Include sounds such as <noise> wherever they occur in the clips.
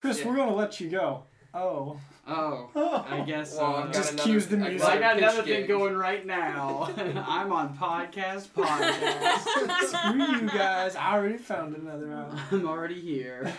Chris, Yeah. we're gonna let you go. Oh. Oh, I <laughs> guess Well, uh, I've Just another- cues the music. I got another thing gig. going right now. <laughs> I'm on podcast <laughs> podcast. Screw you guys. I already found another out. I'm already here.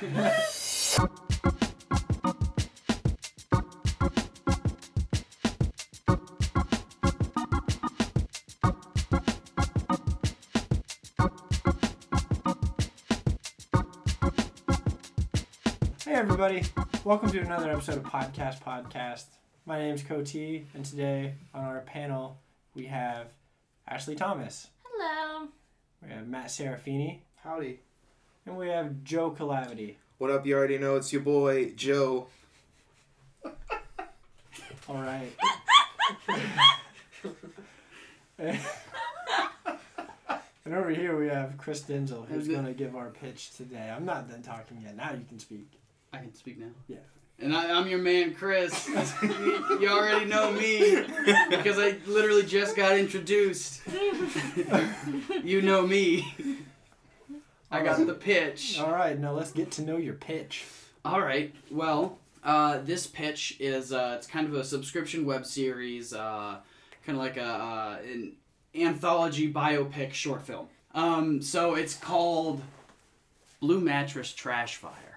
Everybody, welcome to another episode of Podcast Podcast. My name is Coty, and today on our panel we have Ashley Thomas, Hello. we have Matt Serafini, Howdy. and we have Joe Calavity. What up? You already know it's your boy Joe. All right. <laughs> and over here we have Chris Denzel, who's going to give our pitch today. I'm not done talking yet. Now you can speak. I can speak now. Yeah. And I, I'm your man, Chris. you, <laughs> you already know me because I literally just got introduced. you know me. I got the pitch. All right, now let's get to know your pitch. All right. Well, uh, this pitch is uh, it's kind of a subscription web series, uh, kind of like a uh, an anthology biopic short film. Um, so it's called Blue Mattress Trash Fire,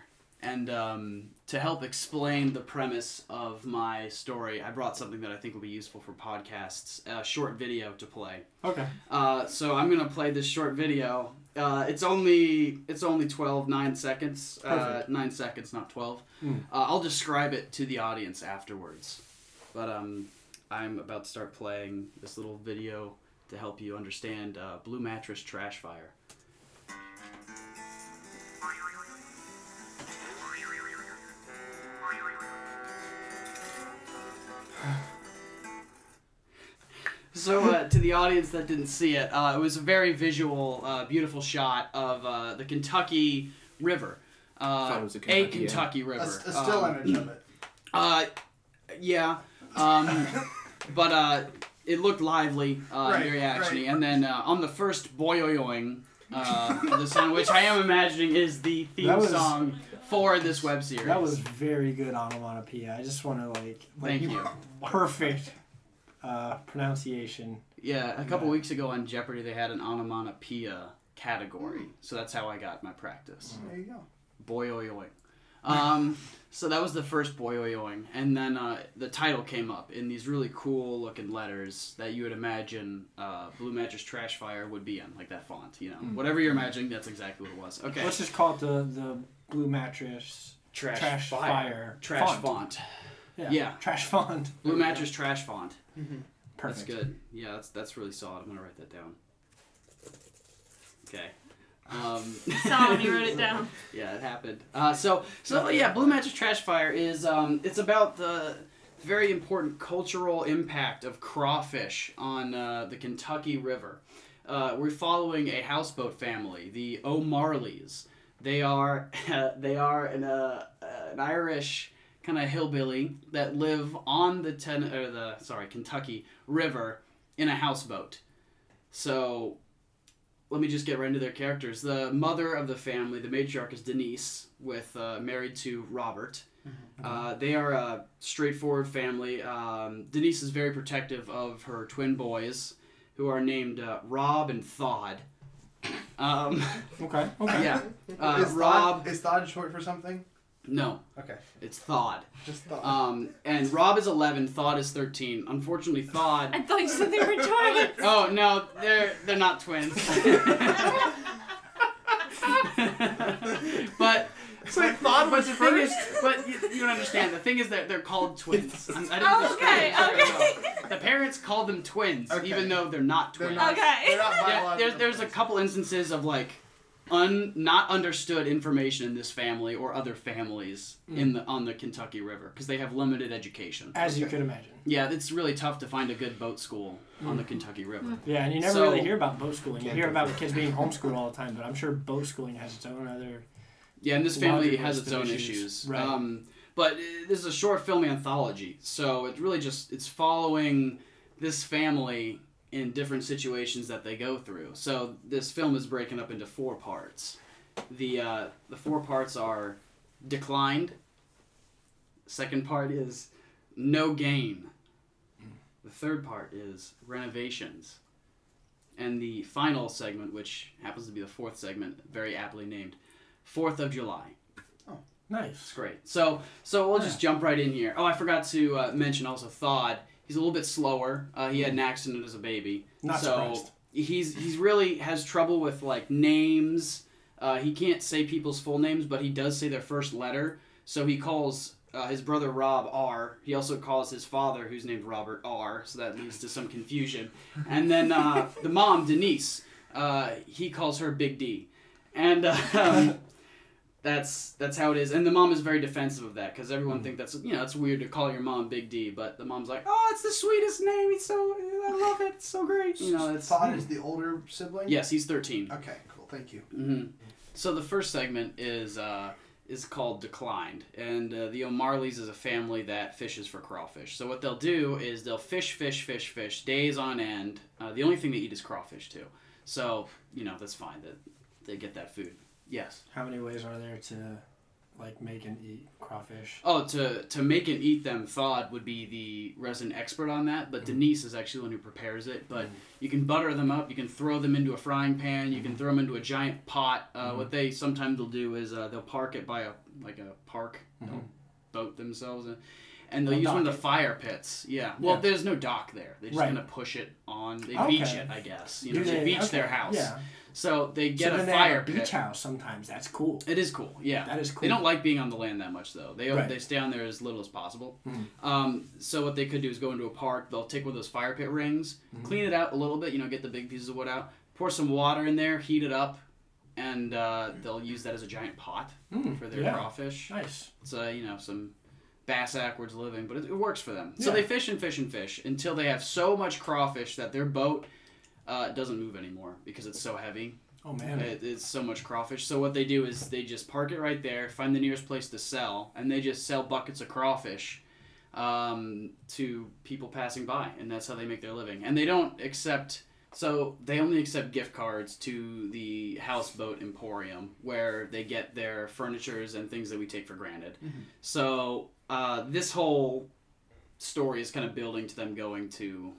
and um, to help explain the premise of my story, I brought something that I think will be useful for podcasts, a short video to play. Okay. Uh, so I'm gonna play this short video. Uh, it's only it's only 12 9 seconds. Uh, nine seconds, not 12. Mm. Uh, I'll describe it to the audience afterwards. But um, I'm about to start playing this little video to help you understand uh, Blue Mattress Trash Fire. So, uh, to the audience that didn't see it, uh, it was a very visual, uh, beautiful shot of uh, the Kentucky River. Uh, Thought it was a a Kentucky, yeah. Kentucky A, River. a still Um, image of it. uh, yeah. Um, but uh, it looked lively, uh, Right, very actiony. right. And then uh, on the first boyoyoing, uh, the song, which I am imagining is the theme was- song for this web series. That was very good onomatopoeia. I just want to like, like Thank you. <laughs> perfect uh, pronunciation. Yeah, a couple Yeah. weeks ago on Jeopardy, they had an onomatopoeia category, so that's how I got my practice. There you go. Boyoyoing. Um, <laughs> so that was the first boyoyoing, and then uh, the title came up in these really cool looking letters that you would imagine uh, Blue Mattress Trash Fire would be in, like that font. You know, whatever you're imagining, that's exactly what it was. Okay. Let's just call it the the blue mattress trash, trash fire, Trash font. font. Yeah. Yeah. Trash font. Blue Mattress Trash font. Perfect. That's good. Yeah, that's that's really solid. I'm gonna write that down. Okay. Um, <laughs> Saw when you wrote it down. <laughs> yeah, it happened. Uh, so so yeah, Blue Mattress Trash Fire is um, it's about the very important cultural impact of crawfish on uh, the Kentucky River. Uh, we're following a houseboat family, the O'Marleys. They are <laughs> they are an uh, an Irish kind of hillbilly that live on the ten or the sorry Kentucky River in a houseboat. So let me just get right into their characters. The mother of the family, the matriarch, is Denise, with uh, married to Robert. Uh, they are a straightforward family. Um, Denise is very protective of her twin boys, who are named uh, Rob and Thod. Um, Okay. Okay. yeah, <laughs> uh, is Rob. Thod, is Thod short for something? No, Okay. it's Thod. Just thought. Um, and Rob is 11, Thod is 13. Unfortunately, Thod. I thought you said they were twins. <laughs> Oh no, they're they're not twins. <laughs> but so I thought but was the thing is, first. but you, you don't understand. The thing is that they're called <laughs> twins. I didn't Oh, okay, it okay. well. The parents call them twins, Okay. even though they're not They're twins. not, Okay. They're not Yeah, there's there's a couple instances of like un not understood information in this family or other families in the on the Kentucky River because they have limited education. As you could imagine. Yeah, it's really tough to find a good boat school on the Kentucky River. Yeah, and you never So- really hear about boat schooling. You hear about the kids being <laughs> homeschooled all the time, but I'm sure boat schooling has its own other. Yeah, and this family has its own issues. issues. Right. Um, but uh, this is a short film anthology, so it really just it's following this family in different situations that they go through. So this film is breaking up into four parts. The uh, the four parts are declined, Second part is no gain. The third part is renovations. And the final segment, which happens to be the fourth segment, very aptly named, Fourth of July. Oh, nice. It's great. So so we'll just jump right in here. Oh, I forgot to uh, mention also Thod. He's a little bit slower. Uh, he had an accident as a baby. Not so surprised. he's he's really has trouble with like names. Uh, he can't say people's full names, but he does say their first letter. So he calls uh, his brother Rob R. He also calls his father, who's named Robert R. So that leads to some confusion. And then uh, the mom Denise, uh, he calls her Big D, and uh, <laughs> um, that's that's how it is. And the mom is very defensive of that because everyone think that's you know it's weird to call your mom Big D, but the mom's like, oh, it's the sweetest name. It's so I love it. It's so great. You know, it's Thought is the older sibling. yes, he's thirteen. Okay, cool. Thank you. hmm So the first segment is uh, is called Declined, and uh, the O'Marleys is a family that fishes for crawfish. So what they'll do is they'll fish, fish, fish, fish days on end. Uh, the only thing they eat is crawfish too. So you know that's fine that they get that food. Yes. How many ways are there to like make and eat crawfish? Oh, to to make and eat them, Thawed would be the resident expert on that, but mm-hmm. Denise is actually the one who prepares it. But mm-hmm. you can butter them up, you can throw them into a frying pan, you can mm-hmm. throw them into a giant pot. Uh, What they sometimes will do is uh, they'll park it by a like a park, they'll boat themselves, in, and they'll use one of the fire pits. Yeah. Well, Yeah. there's no dock there. They just Right. kind of push it on. They Okay. beach it, I guess. You know, they, they- beach okay, their house. Yeah. So they get so a fire have a pit. beach house sometimes. That's cool. It is cool, yeah. That is cool. They don't like being on the land that much though. They Right. they stay on there as little as possible. Mhm. Um, so what they could do is go into a park. They'll take one of those fire pit rings, Mm-hmm. clean it out a little bit. You know, get the big pieces of wood out. Pour some water in there, heat it up, and uh, they'll use that as a giant pot Mm, for their yeah. crawfish. Nice. It's uh, you know some bass backwards living, but it, it works for them. So Yeah. they fish and fish and fish until they have so much crawfish that their boat uh, doesn't move anymore because it's so heavy. Oh man. It, it's so much crawfish. So what they do is they just park it right there, find the nearest place to sell, and they just sell buckets of crawfish um, to people passing by, and that's how they make their living. And they don't accept. So they only accept gift cards to the houseboat emporium, where they get their furnitures and things that we take for granted. So uh, this whole story is kind of building to them going to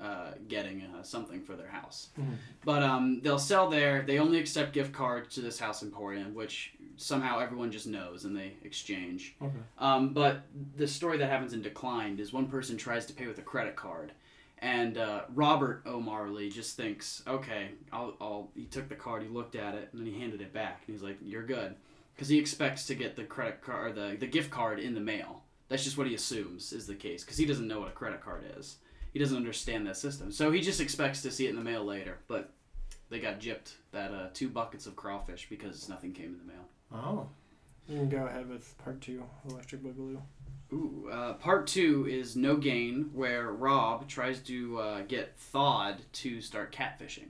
uh, getting uh, something for their house. Mhm. But um, they'll sell there. They only accept gift cards to this house emporium, which somehow everyone just knows and they exchange. Okay. Um, but the story that happens in Declined is one person tries to pay with a credit card. And uh, Robert O'Marley just thinks, okay, I'll, I'll. He took the card, he looked at it, and then he handed it back, and he's like, "You're good," because he expects to get the credit card, or the the gift card in the mail. That's just what he assumes is the case, because he doesn't know what a credit card is. He doesn't understand that system, so he just expects to see it in the mail later. But they got gypped that uh, two buckets of crawfish because nothing came in the mail. Oh. You can go ahead with part two, Electric Boogaloo. Ooh, uh, part two is No Gain, where Rob tries to uh, get Thawed to start catfishing,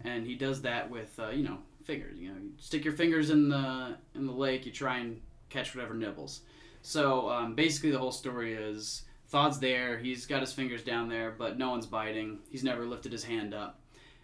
and he does that with uh, you know fingers. You know, you stick your fingers in the in the lake, you try and catch whatever nibbles. So um, basically, the whole story is Thawed's there, he's got his fingers down there, but no one's biting. He's never lifted his hand up,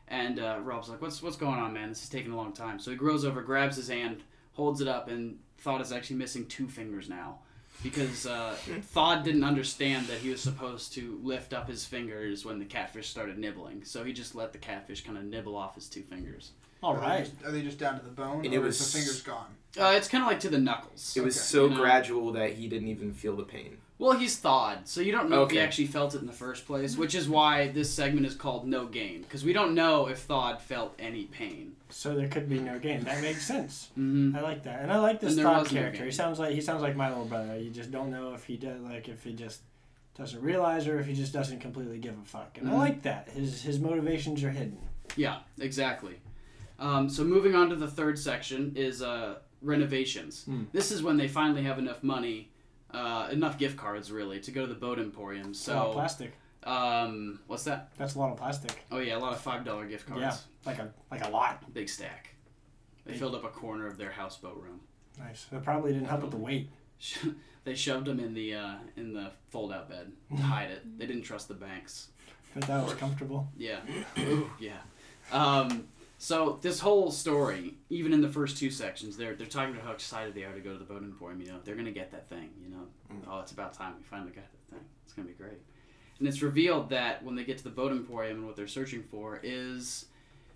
and uh, Rob's like, "What's what's going on, man? This is taking a long time." So he grows over, grabs his hand, holds it up, and Thawed is actually missing two fingers now because uh, Thawed didn't understand that he was supposed to lift up his fingers when the catfish started nibbling. So he just let the catfish kind of nibble off his two fingers. All right. Are they just- Are they just down to the bone, And or it is was- the fingers gone? Uh, it's kind of like to the knuckles. It was Okay. so You know? gradual that he didn't even feel the pain. Well, he's thawed, so you don't know if he actually felt it in the first place, which is why this segment is called No Gain, because we don't know if Thawed felt any pain. So there could be no gain. That makes sense. Mm-hmm. I like that, and I like this And there thought was no character. he sounds like he sounds like my little brother. You just don't know if he does, like if he just doesn't realize or if he just doesn't completely give a fuck. And Mhm. I like that. His his motivations are hidden. Yeah, exactly. Um, so moving on to the third section is uh, renovations. Hmm. This is when they finally have enough money, uh, enough gift cards really, to go to the boat emporium. It's a lot of So, plastic. um, what's that? That's a lot of plastic. Oh yeah, a lot of five dollar gift cards. Yeah, like a like a lot. Big stack. They Big. filled up a corner of their houseboat room. Nice. That probably didn't help with the weight. <laughs> they shoved them in the uh, in the fold out bed to <laughs> hide it. They didn't trust the banks. But that was comfortable. Yeah. Ooh, <coughs> yeah. Um, So this whole story, even in the first two sections, they're they're talking about how excited they are to go to the boat emporium. You know, they're gonna get that thing. You know, Mm. oh, it's about time we finally got that thing. It's gonna be great. And it's revealed that when they get to the boat emporium and what they're searching for is,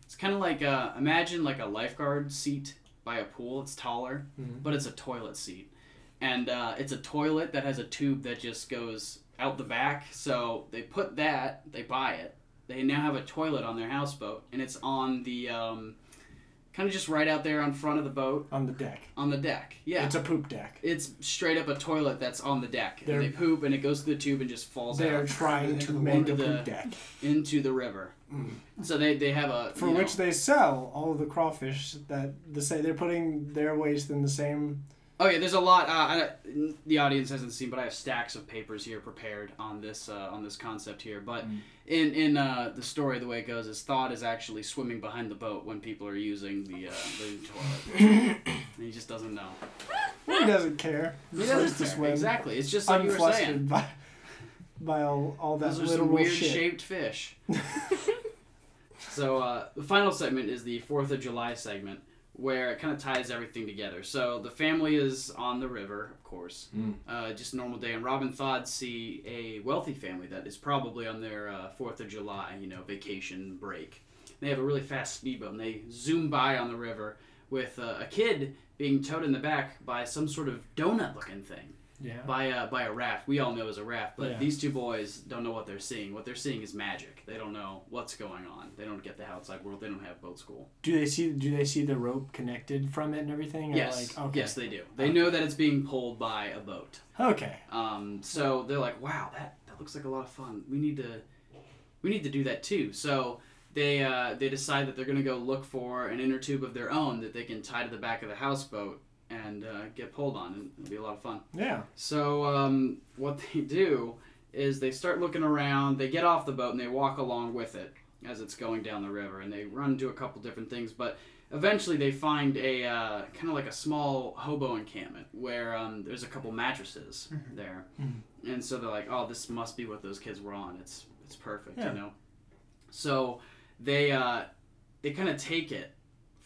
it's kind of like uh, imagine like a lifeguard seat by a pool. It's taller, Mhm. but it's a toilet seat, and uh, it's a toilet that has a tube that just goes out the back. So they put that, they buy it. They now have a toilet on their houseboat, and it's on the um, kind of just right out there on front of the boat on the deck. on the deck. Yeah, It's a poop deck. it's straight up a toilet that's on the deck. They're- and they poop, and it goes through the tube and just falls They are out trying to make a the- poop deck, into the river. Mm. So they, they have a for you know- which they sell all of the crawfish that the say they're putting their waste in the same. Oh yeah, there's a lot. Uh, I, the audience hasn't seen, but I have stacks of papers here prepared on this uh, on this concept here. But Mm. in in uh, the story, the way it goes is Thought is actually swimming behind the boat when people are using the uh, the toilet. and he just doesn't know. He doesn't care. He Just doesn't likes to care. swim. Exactly. It's just like you were saying. unflustered by by all, all that Those are little some weird shit. shaped fish. <laughs> so uh, the final segment is the Fourth of July segment, where it kind of ties everything together. So the family is on the river, of course, Mm. uh, just a normal day, and Robin Thod see a wealthy family that is probably on their uh, Fourth of July, you know, vacation break. They have a really fast speedboat, and they zoom by on the river with uh, a kid being towed in the back by some sort of donut-looking thing Yeah. by a by a raft. We all know as a raft, but Yeah. these two boys don't know what they're seeing. What they're seeing is magic. They don't know what's going on. They don't get the outside world. They don't have boat school. Do they see? Do they see the rope connected from it and everything? Yes, Like, okay. yes, they do. They know that it's being pulled by a boat. Okay. Um, so they're like, wow, that that looks like a lot of fun. We need to we need to do that too. So. They, uh, they decide that they're going to go look for an inner tube of their own that they can tie to the back of the houseboat and uh, get pulled on, and it'll be a lot of fun. Yeah. So um, what <laughs> they do is they start looking around. They get off the boat and they walk along with it as it's going down the river, and they run into a couple different things. But eventually, they find a uh, kind of like a small hobo encampment where um, there's a couple mattresses there, Mhm. and so they're like, "Oh, this must be what those kids were on. It's it's perfect, Yeah. you know." So they uh, they kind of take it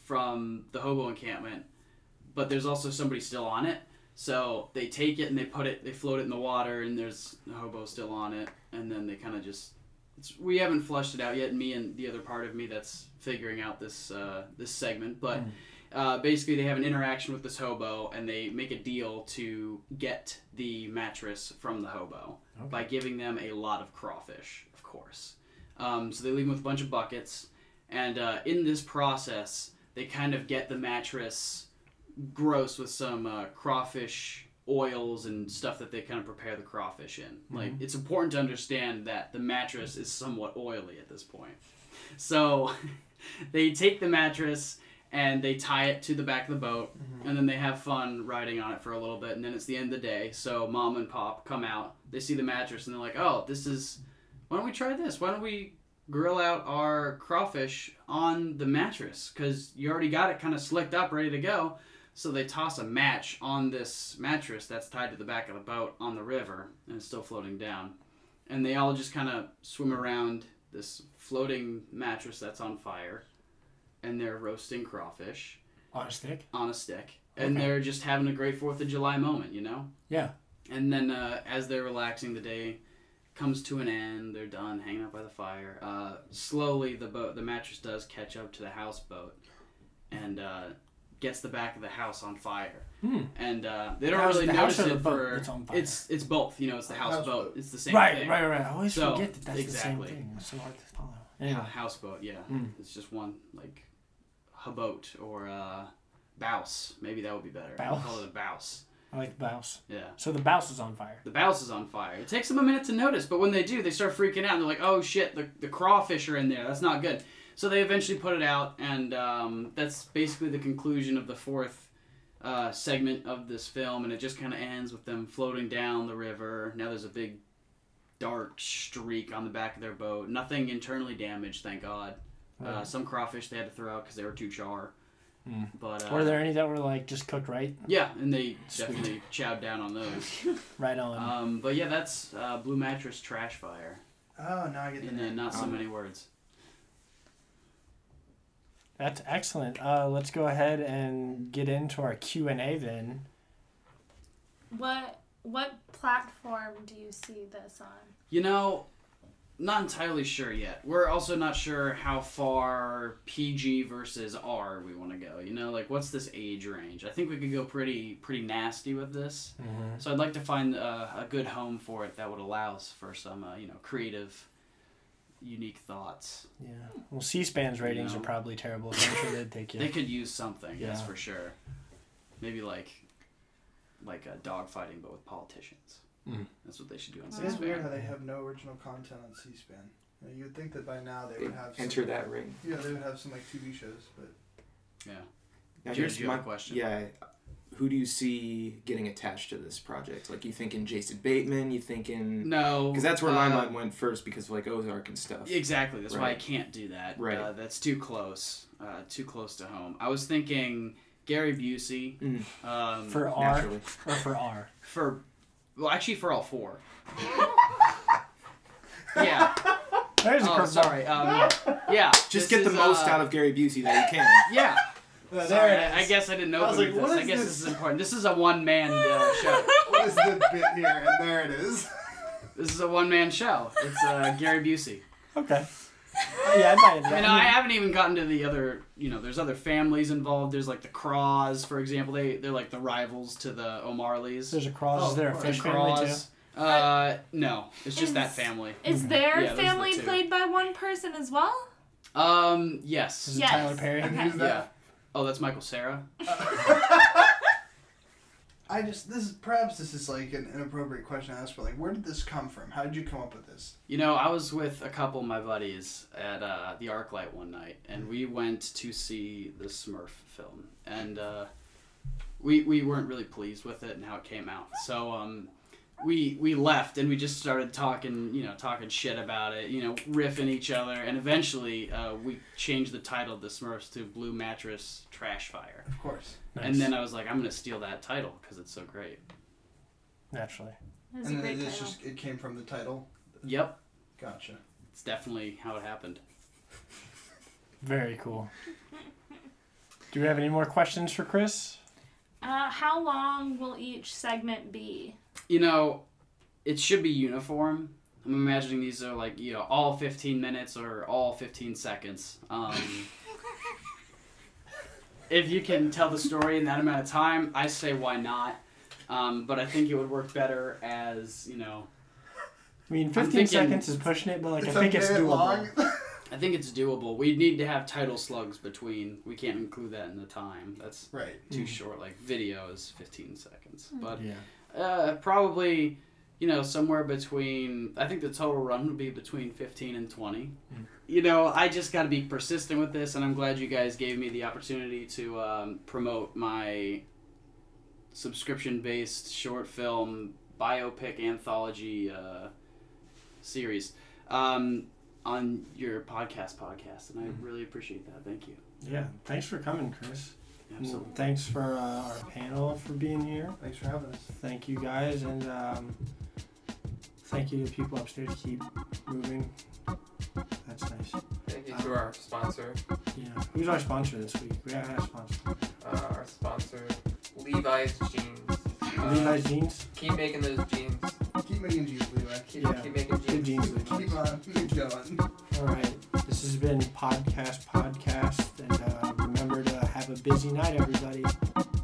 from the hobo encampment, but there's also somebody still on it. So they take it and they put it, they float it in the water, and there's a hobo still on it, and then they kind of just. It's, we haven't flushed it out yet. Me and the other part of me that's figuring out this uh, this segment, but Mm. uh, basically they have an interaction with this hobo, and they make a deal to get the mattress from the hobo Okay. by giving them a lot of crawfish, of course. Um, so they leave them with a bunch of buckets, and uh, in this process, they kind of get the mattress gross with some uh, crawfish oils and stuff that they kind of prepare the crawfish in. Like it's important to understand that the mattress is somewhat oily at this point. So <laughs> they take the mattress and they tie it to the back of the boat and then they have fun riding on it for a little bit and then it's the end of the day so mom and pop come out they see the mattress and they're like oh this is why don't we try this? Why don't we grill out our crawfish on the mattress? Because you already got it kind of slicked up ready to go so they toss a match on this mattress that's tied to the back of the boat on the river and it's still floating down and they all just kind of swim around this floating mattress that's on fire and they're roasting crawfish On a stick. on a stick, and they're just having a great Fourth of July moment, you know. Yeah. And then uh, as they're relaxing, the day comes to an end. They're done hanging out by the fire. Uh, slowly, the boat, the mattress does catch up to the houseboat, and uh, gets the back of the house on fire. Hmm. And uh, they don't House- really the house notice it the boat for fire? it's it's both. You know, it's the houseboat. Houseboat. It's the same Right, thing. right, right. Right. I always So, forget that that's exactly. the same thing. It's so hard to follow. Yeah, houseboat. Yeah, Mm. it's just one like a boat or a bouse. Maybe that would be better. Bouse? Call it a bouse. I like the bouse. Yeah. So the bouse is on fire. The bouse is on fire. It takes them a minute to notice, but when they do, they start freaking out. And they're like, "Oh shit, the, the crawfish are in there. That's not good." So they eventually put it out, and um, that's basically the conclusion of the fourth uh, segment of this film. And it just kind of ends with them floating down the river. Now there's a big dark streak on the back of their boat. Nothing internally damaged, thank God. Uh, Right. some crawfish they had to throw out because they were too char. Mm. But uh, Were there any that were like just cooked right? yeah, and they Sweet. definitely chowed down on those. <laughs> Right on. Um, but yeah, that's uh, Blue Mattress Trash Fire Oh, now I get the in uh, name. not so Um, many words. That's excellent. Uh, let's go ahead and get into our Q and A then. What what platform do you see this on? You know, not entirely sure yet. We're also not sure how far PG versus R we want to go. You know, like what's this age range? I think we could go pretty pretty nasty with this. Mm-hmm. So I'd like to find uh, a good home for it that would allow us for some uh, you know creative, unique thoughts. Yeah. Well, C-SPAN's ratings know. are probably terrible, so I'm sure they'd take <laughs> you. They could use something, that's for sure. Maybe like like a dogfighting, but with politicians. Mm. That's what they should do on C-SPAN. It is weird how they have no original content on C-SPAN. You know, you'd think that by now they They would have enter some, that ring. Yeah, they would have some like TV shows, but Yeah. Now here's do you have my question? Yeah. Who do you see getting attached to this project? Like you thinking Jason Bateman? You thinking? No, Because that's where my uh, mind went first because of like Ozark and stuff. Exactly. That's why I can't do that. Right. Uh, that's too close. Uh, too close to home. I was thinking Gary Busey. Mm. Um, For R Naturally. or for R? for well, actually for all four. <laughs> yeah. There's a Oh, curveball. sorry. Um, yeah. <laughs> Just this get the is, most uh, out of Gary Busey that you can. Yeah. Sorry, there I, I guess I didn't know I was about like, this. what I guess this? this is important. This is a one man uh, show. <laughs> what is the bit here? And there it is. <laughs> This is a one man show. It's uh, Gary Busey. Okay. <laughs> Oh, yeah, I might into You that. know, I haven't even gotten to the other. You know, there's other families involved. There's like the Craws, for example. They they're like the rivals to the O'Marleys. There's a Craws. Oh, Is there a of fish family too? Craws. Uh, no, it's just that family. Is their Yeah, those are the family played by one person as well? Um, yes. it Yes. Tyler Perry? Okay. Yeah. Oh, that's Michael Cera. <laughs> I just this is perhaps this is like an inappropriate question to ask, but like, where did this come from? How did you come up with this? You know, I was with a couple of my buddies at uh, the ArcLight one night, and we went to see the Smurf film, and uh, we we weren't really pleased with it and how it came out. So um, we we left, and we just started talking, you know, talking shit about it, you know, riffing each other, and eventually uh, we changed the title of the Smurfs to Blue Mattress Trash Fire, Of course. Nice. and then I was like, I'm gonna steal that title because it's so great. Naturally. That's and then it's just it came from the title. Yep, Gotcha. it's definitely how it happened. Very cool. Do we have any more questions for Chris? Uh, how long will each segment be? You know, it should be uniform. I'm imagining these are like you know all 15 minutes or all 15 seconds. Um, <laughs> if you can tell the story in that amount of time, I say why not. Um, but I think it would work better as you know. I mean, 15 thinking- seconds is pushing it, but like I think it's doable. long. <laughs> I think it's doable. We need to have title slugs between. We can't include that in the time. That's right. too Mm. short. Like video is 15 seconds, but Yeah. Uh, probably, you know, somewhere between. I think the total run would be between fifteen and twenty. Mm. You know, I just got to be persistent with this, and I'm glad you guys gave me the opportunity to um, promote my subscription-based short film biopic anthology uh, series um, on your podcast podcast, and I Mm. really appreciate that. Thank you. Yeah. Thanks for coming, Chris. Absolutely. Well, thanks for uh, our panel for being here. Thanks for having us. Thank you guys, and um, thank you to people upstairs. Keep moving. That's nice. Thank you to our sponsor. Yeah. Who's our sponsor this week? We haven't had a sponsor. Uh, our sponsor, Levi's Jeans. Uh, Levi's jeans. Keep making those jeans. Keep making jeans, Levi. Keep, Yeah. keep making Good jeans. jeans. Levi. Keep on. Keep going. All right. This has been podcast podcast, and uh, remember to have a busy night, everybody.